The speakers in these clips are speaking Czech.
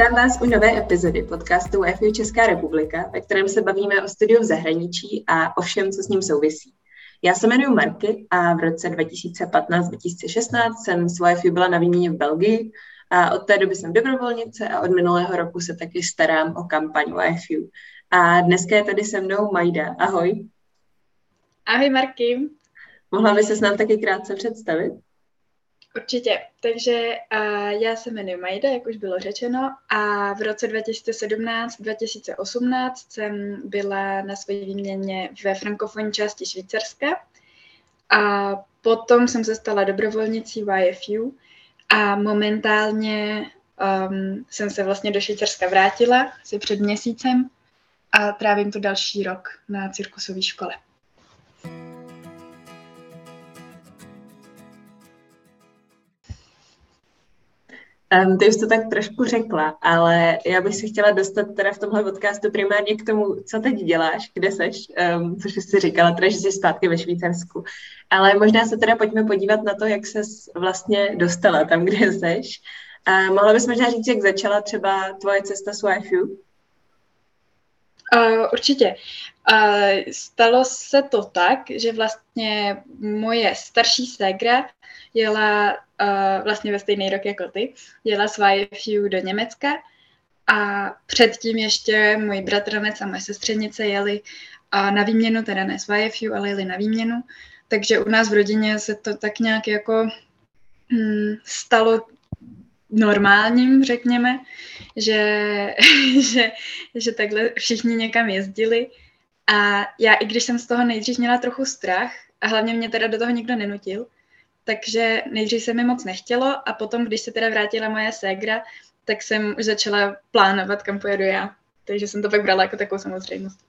Vítám vás u nové epizody podcastu EFU Česká republika, ve kterém se bavíme o studiu v zahraničí a o všem, co s ním souvisí. Já se jmenuji Marky a v roce 2015-2016 jsem s YFU byla na výměně v Belgii a od té doby jsem dobrovolnice a od minulého roku se taky starám o kampaň YFU. A dneska je tady se mnou Majda. Ahoj. Ahoj Marky. Mohla by se nám taky krátce představit? Určitě. Takže uh, já se jmenuji Majda, jak už bylo řečeno, a v roce 2017-2018 jsem byla na své výměně ve frankofonní části Švýcarska a potom jsem se stala dobrovolnicí YFU a momentálně um, jsem se vlastně do Švýcarska vrátila asi před měsícem a trávím tu další rok na cirkusové škole. Um, ty už to tak trošku řekla, ale já bych si chtěla dostat teda v tomhle podcastu primárně k tomu, co teď děláš, kde seš, um, což jsi říkala, teda, že jsi zpátky ve Švýcarsku. Ale možná se teda pojďme podívat na to, jak se vlastně dostala tam, kde seš. A mohla bys možná říct, jak začala třeba tvoje cesta s YFU? Uh, určitě. Uh, stalo se to tak, že vlastně moje starší ségra jela uh, vlastně ve stejný rok jako ty, jela s YFU do Německa a předtím ještě můj bratranec a moje sestřenice jeli uh, na výměnu, teda ne s YFU, ale jeli na výměnu, takže u nás v rodině se to tak nějak jako hm, stalo normálním, řekněme, že, že, že takhle všichni někam jezdili. A já, i když jsem z toho nejdřív měla trochu strach, a hlavně mě teda do toho nikdo nenutil, takže nejdřív se mi moc nechtělo a potom, když se teda vrátila moje ségra, tak jsem už začala plánovat, kam pojedu já. Takže jsem to pak brala jako takovou samozřejmost.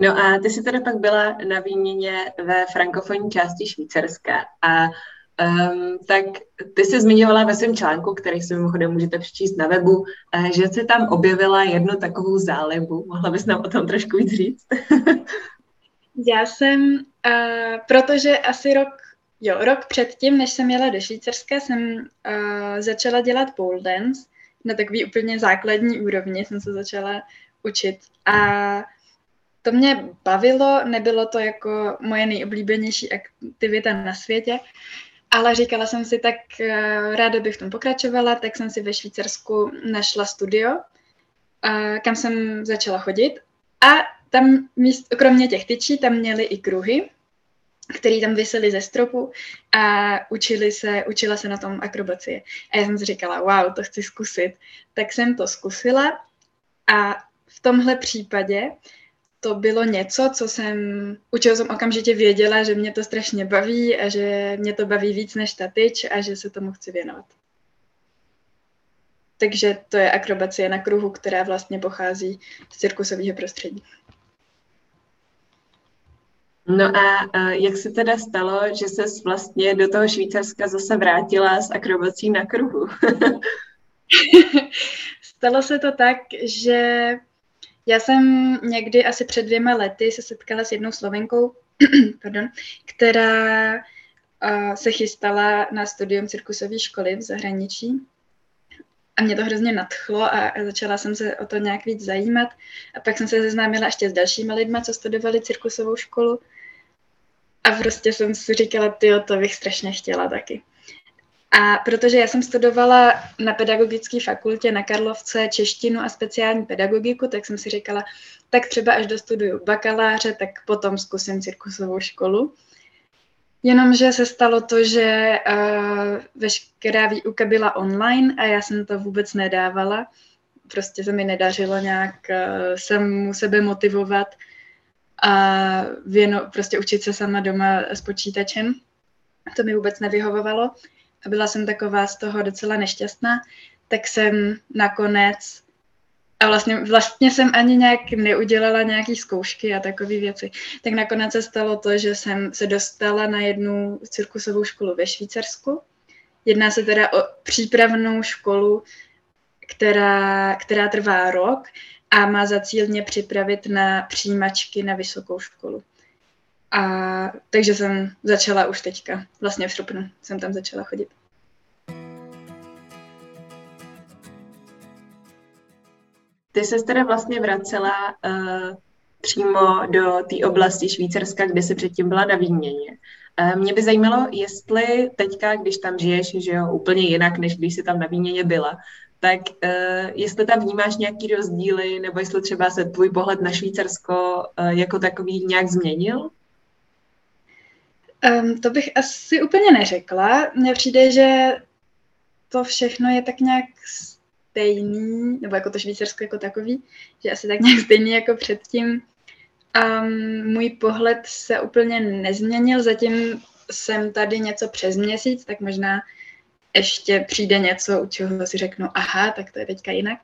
No a ty jsi teda pak byla na výměně ve frankofonní části Švýcarska a Um, tak ty jsi zmiňovala ve svém článku, který si mimochodem můžete přečíst na webu, eh, že se tam objevila jednu takovou zálibu. Mohla bys nám o tom trošku víc říct? Já jsem, uh, protože asi rok, jo, rok předtím, než jsem jela do Švýcarska, jsem uh, začala dělat pole dance na takový úplně základní úrovni, jsem se začala učit. A to mě bavilo, nebylo to jako moje nejoblíbenější aktivita na světě, ale říkala jsem si, tak uh, ráda bych v tom pokračovala, tak jsem si ve Švýcarsku našla studio, uh, kam jsem začala chodit a tam míst, kromě těch tyčí, tam měli i kruhy, který tam vysely ze stropu a učili se, učila se na tom akrobacie. A já jsem si říkala, wow, to chci zkusit. Tak jsem to zkusila a v tomhle případě to bylo něco, co jsem, u čeho jsem okamžitě věděla, že mě to strašně baví a že mě to baví víc než ta tyč a že se tomu chci věnovat. Takže to je akrobacie na kruhu, která vlastně pochází z cirkusového prostředí. No a jak se teda stalo, že se vlastně do toho Švýcarska zase vrátila s akrobací na kruhu? stalo se to tak, že já jsem někdy asi před dvěma lety se setkala s jednou slovenkou, pardon, která uh, se chystala na studium cirkusové školy v zahraničí. A mě to hrozně nadchlo a, začala jsem se o to nějak víc zajímat. A pak jsem se seznámila ještě s dalšími lidmi, co studovali cirkusovou školu. A prostě jsem si říkala, ty to bych strašně chtěla taky. A protože já jsem studovala na pedagogické fakultě na Karlovce češtinu a speciální pedagogiku, tak jsem si říkala, tak třeba až dostuduju bakaláře, tak potom zkusím cirkusovou školu. Jenomže se stalo to, že uh, veškerá výuka byla online a já jsem to vůbec nedávala. Prostě se mi nedařilo nějak uh, sam sebe motivovat a věno, prostě učit se sama doma s počítačem. To mi vůbec nevyhovovalo a byla jsem taková z toho docela nešťastná, tak jsem nakonec a vlastně, vlastně jsem ani nějak neudělala nějaký zkoušky a takové věci. Tak nakonec se stalo to, že jsem se dostala na jednu cirkusovou školu ve Švýcarsku. Jedná se teda o přípravnou školu, která, která trvá rok a má za cíl mě připravit na přijímačky na vysokou školu. A takže jsem začala už teďka, vlastně v srpnu jsem tam začala chodit. ty se teda vlastně vracela uh, přímo do té oblasti Švýcarska, kde se předtím byla na výměně. Uh, mě by zajímalo, jestli teďka, když tam žiješ, že jo, úplně jinak, než když jsi tam na výměně byla, tak uh, jestli tam vnímáš nějaký rozdíly, nebo jestli třeba se tvůj pohled na Švýcarsko uh, jako takový nějak změnil? Um, to bych asi úplně neřekla. Mně přijde, že to všechno je tak nějak stejný, nebo jako to Švýcarsko jako takový, že asi tak nějak stejný jako předtím. Um, můj pohled se úplně nezměnil, zatím jsem tady něco přes měsíc, tak možná ještě přijde něco, u čeho si řeknu, aha, tak to je teďka jinak.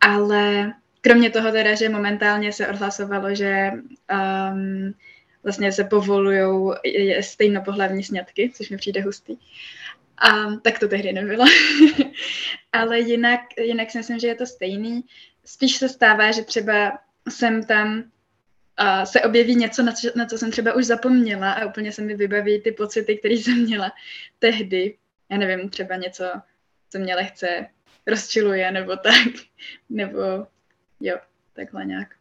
Ale kromě toho teda, že momentálně se odhlasovalo, že um, vlastně se povolují stejnopohlavní sňatky, což mi přijde hustý. A tak to tehdy nebylo. Ale jinak, jinak si myslím, že je to stejný. Spíš se stává, že třeba jsem tam a se objeví něco, na co, na co jsem třeba už zapomněla a úplně se mi vybaví ty pocity, které jsem měla tehdy. Já nevím, třeba něco, co mě lehce rozčiluje, nebo tak. Nebo jo, takhle nějak.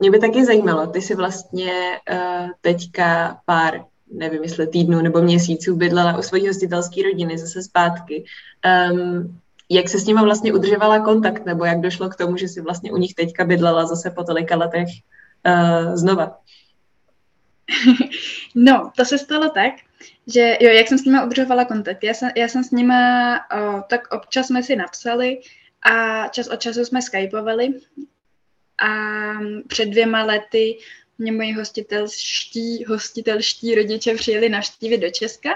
Mě by taky zajímalo, ty jsi vlastně uh, teďka pár, nevím, jestli týdnů nebo měsíců bydlela u svojí hostitelské rodiny zase zpátky. Um, jak se s nimi vlastně udržovala kontakt, nebo jak došlo k tomu, že jsi vlastně u nich teďka bydlela zase po tolika letech uh, znova? No, to se stalo tak, že jo, jak jsem s nimi udržovala kontakt. Já jsem, já jsem s nimi, uh, tak občas jsme si napsali a čas od času jsme skypovali a před dvěma lety mě moji hostitelští, hostitelští rodiče přijeli navštívit do Česka.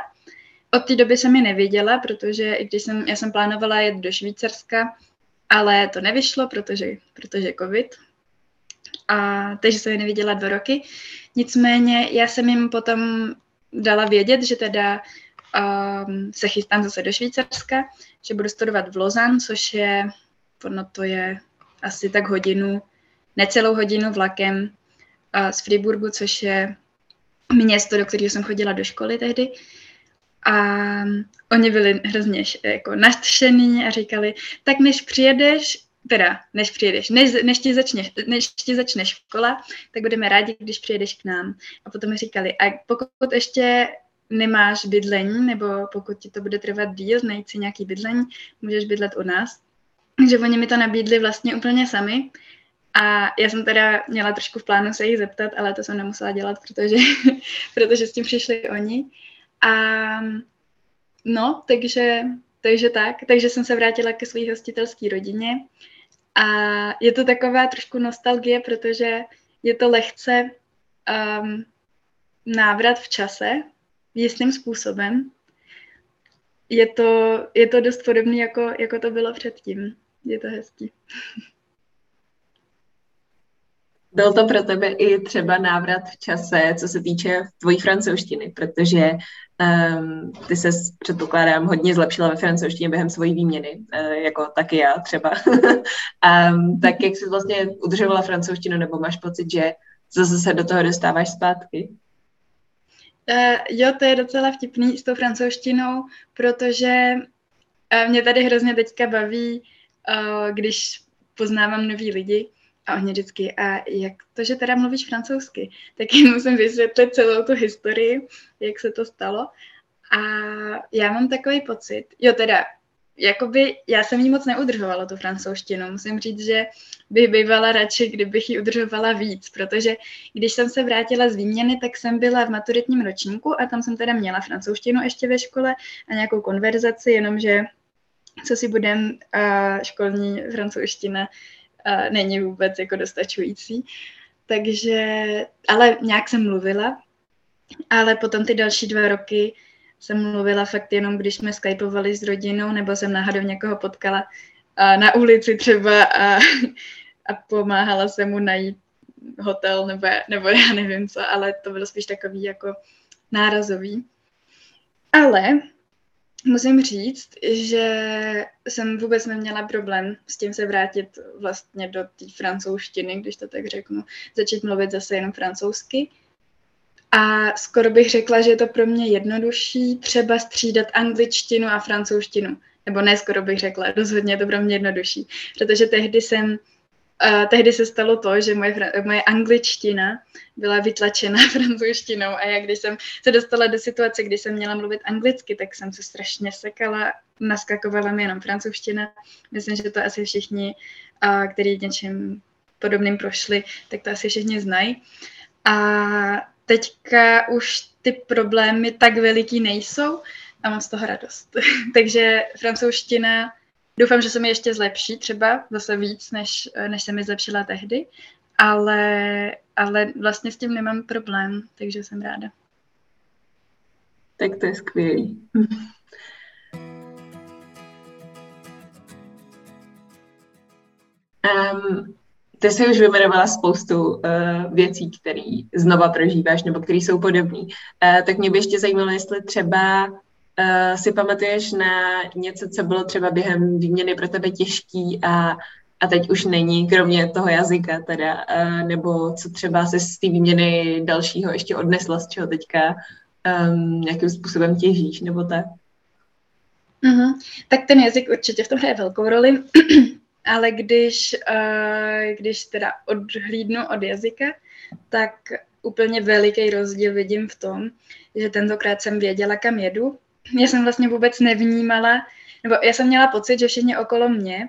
Od té doby jsem je neviděla, protože i když jsem, já jsem plánovala jet do Švýcarska, ale to nevyšlo, protože, protože covid. A, takže jsem je neviděla dva roky. Nicméně já jsem jim potom dala vědět, že teda um, se chystám zase do Švýcarska, že budu studovat v Lozan, což je, ono to je asi tak hodinu necelou hodinu vlakem z Friburgu, což je město, do kterého jsem chodila do školy tehdy. A oni byli hrozně jako nadšený a říkali, tak než přijedeš, teda než přijedeš, než, než, ti začne, než ti začne škola, tak budeme rádi, když přijedeš k nám. A potom mi říkali, a pokud ještě nemáš bydlení, nebo pokud ti to bude trvat díl, najít si nějaký bydlení, můžeš bydlet u nás. Takže oni mi to nabídli vlastně úplně sami a já jsem teda měla trošku v plánu se jich zeptat, ale to jsem nemusela dělat, protože, protože s tím přišli oni. A no, takže, takže tak. Takže jsem se vrátila ke své hostitelské rodině. A je to taková trošku nostalgie, protože je to lehce um, návrat v čase, jistým způsobem. Je to, je to dost podobné, jako, jako to bylo předtím. Je to hezký. Byl to pro tebe i třeba návrat v čase, co se týče tvojí francouzštiny, protože um, ty se předpokládám hodně zlepšila ve francouzštině během svojí výměny, uh, jako taky já třeba. um, tak jak jsi vlastně udržovala francouzštinu, nebo máš pocit, že zase se do toho dostáváš zpátky? Uh, jo, to je docela vtipný s tou francouzštinou, protože uh, mě tady hrozně teďka baví, uh, když poznávám nový lidi, a oni vždycky, a jak to, že teda mluvíš francouzsky, tak jim musím vysvětlit celou tu historii, jak se to stalo. A já mám takový pocit, jo teda, jakoby já jsem jí moc neudržovala, tu francouzštinu. Musím říct, že bych bývala radši, kdybych ji udržovala víc, protože když jsem se vrátila z výměny, tak jsem byla v maturitním ročníku a tam jsem teda měla francouzštinu ještě ve škole a nějakou konverzaci, jenomže co si budem, uh, školní francouzština uh, není vůbec jako dostačující. Takže, ale nějak jsem mluvila, ale potom ty další dva roky jsem mluvila fakt jenom, když jsme skypovali s rodinou, nebo jsem náhodou někoho potkala uh, na ulici třeba a, a pomáhala se mu najít hotel, nebo, nebo já nevím co, ale to bylo spíš takový jako nárazový. Ale Musím říct, že jsem vůbec neměla problém s tím se vrátit vlastně do té francouzštiny, když to tak řeknu, začít mluvit zase jenom francouzsky. A skoro bych řekla, že je to pro mě jednodušší třeba střídat angličtinu a francouzštinu. Nebo ne skoro bych řekla, rozhodně je to pro mě jednodušší. Protože tehdy jsem Uh, tehdy se stalo to, že moje, moje angličtina byla vytlačena francouzštinou a já když jsem se dostala do situace, kdy jsem měla mluvit anglicky, tak jsem se strašně sekala, naskakovala mi jenom francouzština. Myslím, že to asi všichni, uh, kteří něčím podobným prošli, tak to asi všichni znají. A teďka už ty problémy tak veliký nejsou a mám z toho radost. Takže francouzština Doufám, že se mi ještě zlepší třeba zase víc, než, než se mi zlepšila tehdy, ale, ale vlastně s tím nemám problém, takže jsem ráda. Tak to je skvělý. Um, ty jsi už vyjmenovala spoustu uh, věcí, které znova prožíváš nebo které jsou podobné. Uh, tak mě by ještě zajímalo, jestli třeba uh, si pamatuješ na něco, co bylo třeba během výměny pro tebe těžký a, a teď už není, kromě toho jazyka teda, uh, nebo co třeba se z té výměny dalšího ještě odnesla, z čeho teďka um, nějakým způsobem těžíš, nebo tak? Mm-hmm. Tak ten jazyk určitě v tom hraje velkou roli, ale když, uh, když teda odhlídnu od jazyka, tak úplně veliký rozdíl vidím v tom, že tentokrát jsem věděla, kam jedu já jsem vlastně vůbec nevnímala, nebo já jsem měla pocit, že všichni okolo mě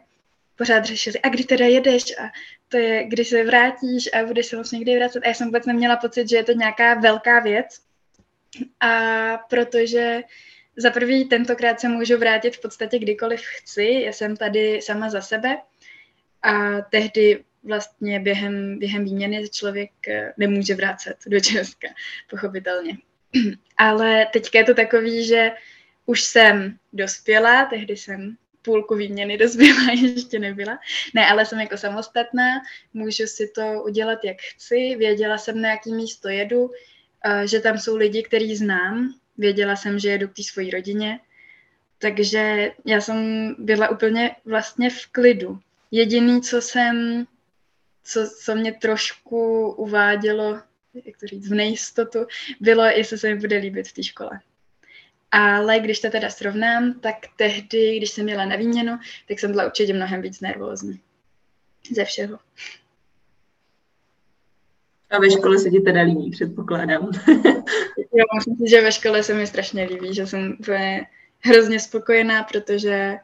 pořád řešili, a kdy teda jedeš a to je, kdy se vrátíš a budeš se vlastně někdy vracet. A já jsem vůbec neměla pocit, že je to nějaká velká věc. A protože za prvý tentokrát se můžu vrátit v podstatě kdykoliv chci, já jsem tady sama za sebe a tehdy vlastně během, během výměny člověk eh, nemůže vrátit do Česka, pochopitelně. Ale teďka je to takový, že už jsem dospělá, tehdy jsem půlku výměny dospělá, ještě nebyla. Ne, ale jsem jako samostatná, můžu si to udělat, jak chci. Věděla jsem, na jaký místo jedu, že tam jsou lidi, který znám. Věděla jsem, že jedu k té své rodině. Takže já jsem byla úplně vlastně v klidu. Jediný, co jsem, co, co mě trošku uvádělo jak to říct, v nejistotu, bylo, jestli se mi bude líbit v té škole. Ale když to teda srovnám, tak tehdy, když jsem měla na výměnu, tak jsem byla určitě mnohem víc nervózní. Ze všeho. A ve škole se ti teda líbí, předpokládám. jo, myslím si, že ve škole se mi strašně líbí, že jsem hrozně spokojená, protože,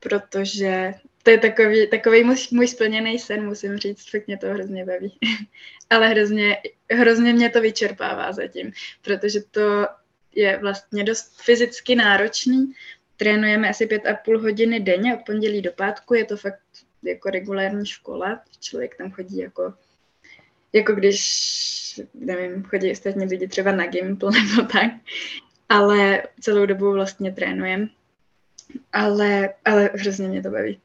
protože to je takový, takový můj, můj splněný sen, musím říct, fakt mě to hrozně baví. Ale hrozně, hrozně mě to vyčerpává zatím, protože to je vlastně dost fyzicky náročný. Trénujeme asi pět a půl hodiny denně od pondělí do pátku, je to fakt jako regulární škola, člověk tam chodí jako, jako když, nevím, chodí ostatní lidi třeba na Gimpl nebo tak, ale celou dobu vlastně trénujeme. Ale, ale hrozně mě to baví.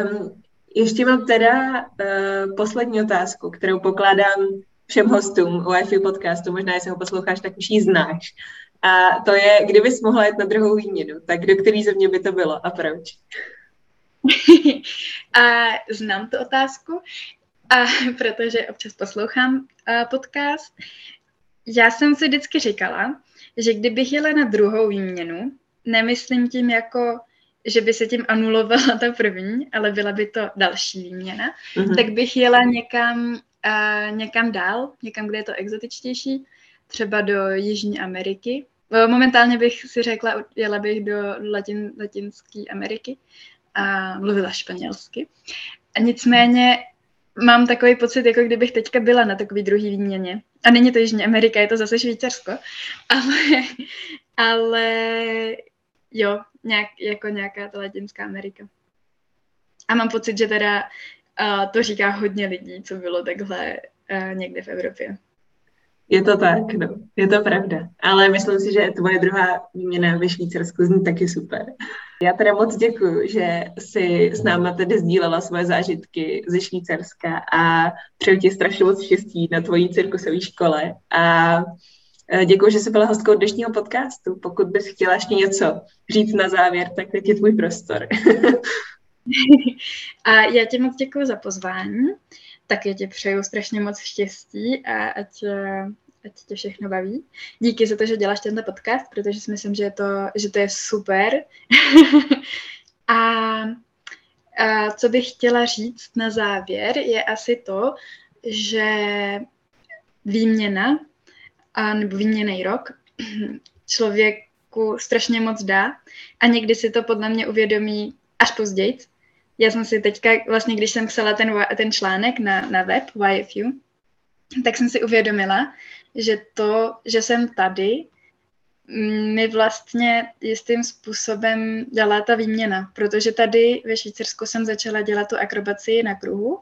Um, ještě mám teda uh, poslední otázku, kterou pokládám všem hostům Wi-Fi podcastu, možná jestli ho posloucháš, tak už ji znáš. A to je, kdybys mohla jít na druhou výměnu, tak do který země by to bylo a proč? a znám tu otázku, a protože občas poslouchám uh, podcast. Já jsem si vždycky říkala, že kdybych jela na druhou výměnu, nemyslím tím jako že by se tím anulovala ta první, ale byla by to další výměna, mm-hmm. tak bych jela někam, uh, někam dál, někam, kde je to exotičtější, třeba do Jižní Ameriky. Momentálně bych si řekla, jela bych do Latin, Latinské Ameriky a mluvila španělsky. A nicméně mám takový pocit, jako kdybych teďka byla na takový druhý výměně. A není to Jižní Amerika, je to zase Švýcarsko. Ale, ale jo, nějak, jako nějaká ta Latinská Amerika. A mám pocit, že teda uh, to říká hodně lidí, co bylo takhle uh, někde v Evropě. Je to tak, no, je to pravda. Ale myslím si, že tvoje druhá výměna ve Švýcarsku zní taky super. Já teda moc děkuji, že jsi s náma tedy sdílela svoje zážitky ze Švýcarska a přeju ti strašně moc štěstí na tvojí cirkusové škole a Děkuji, že jsi byla hostkou dnešního podcastu. Pokud bys chtěla ještě něco říct na závěr, tak teď je tvůj prostor. a já ti moc děkuji za pozvání, tak já ti přeju strašně moc štěstí a ať, eh, ať tě všechno baví. Díky za to, že děláš tento podcast, protože si myslím, že, je to, že to je super. a, a co bych chtěla říct na závěr, je asi to, že výměna a, nebo výměný rok člověku strašně moc dá a někdy si to podle mě uvědomí až později. Já jsem si teďka, vlastně když jsem psala ten, ten článek na, na web YFU, tak jsem si uvědomila, že to, že jsem tady, mi vlastně jistým způsobem dala ta výměna, protože tady ve Švýcarsku jsem začala dělat tu akrobaci na kruhu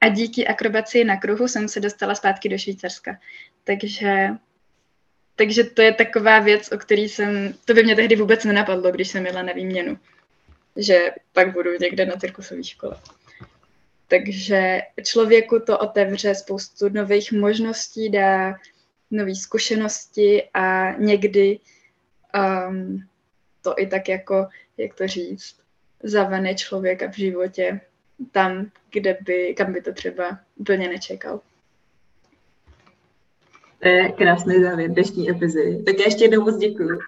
a díky akrobaci na kruhu jsem se dostala zpátky do Švýcarska. Takže, takže to je taková věc, o který jsem, to by mě tehdy vůbec nenapadlo, když jsem jela na výměnu, že pak budu někde na cirkusové škole. Takže člověku to otevře spoustu nových možností, dá nové zkušenosti a někdy um, to i tak jako, jak to říct, zavane člověka v životě tam, kde by, kam by to třeba úplně nečekal. To je krásný závěr dnešní epizody. Tak já ještě jednou moc děkuji.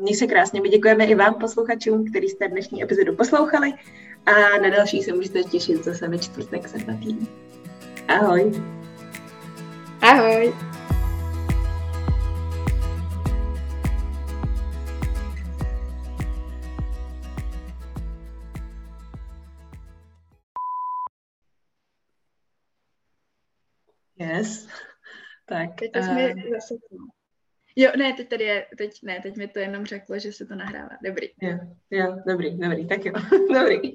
Měj se krásně. My děkujeme i vám, posluchačům, kteří jste dnešní epizodu poslouchali. A na další se můžete těšit zase ve čtvrtek se na týden. Ahoj. Ahoj. Yes. Tak. Teď uh... jsme. Jo, ne, teď tady je, teď ne, teď mi to jenom řeklo, že se to nahrává. Dobrý. Jo, jo, dobrý, dobrý, tak jo, dobrý.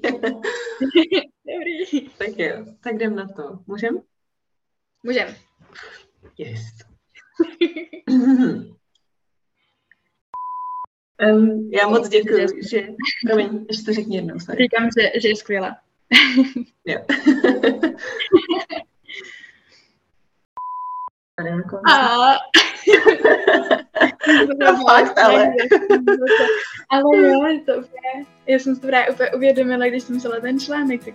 dobrý. Tak jo, tak jdem na to. Můžem? Můžem. Yes. um, já moc děkuji, že... Promiň, ještě to řekni jednou. Sorry. Říkám, že, že je skvělá. jo. A... to fakt, ale. ale jo, to úplně, já jsem si to právě úplně uvědomila, když jsem psala ten článek, tak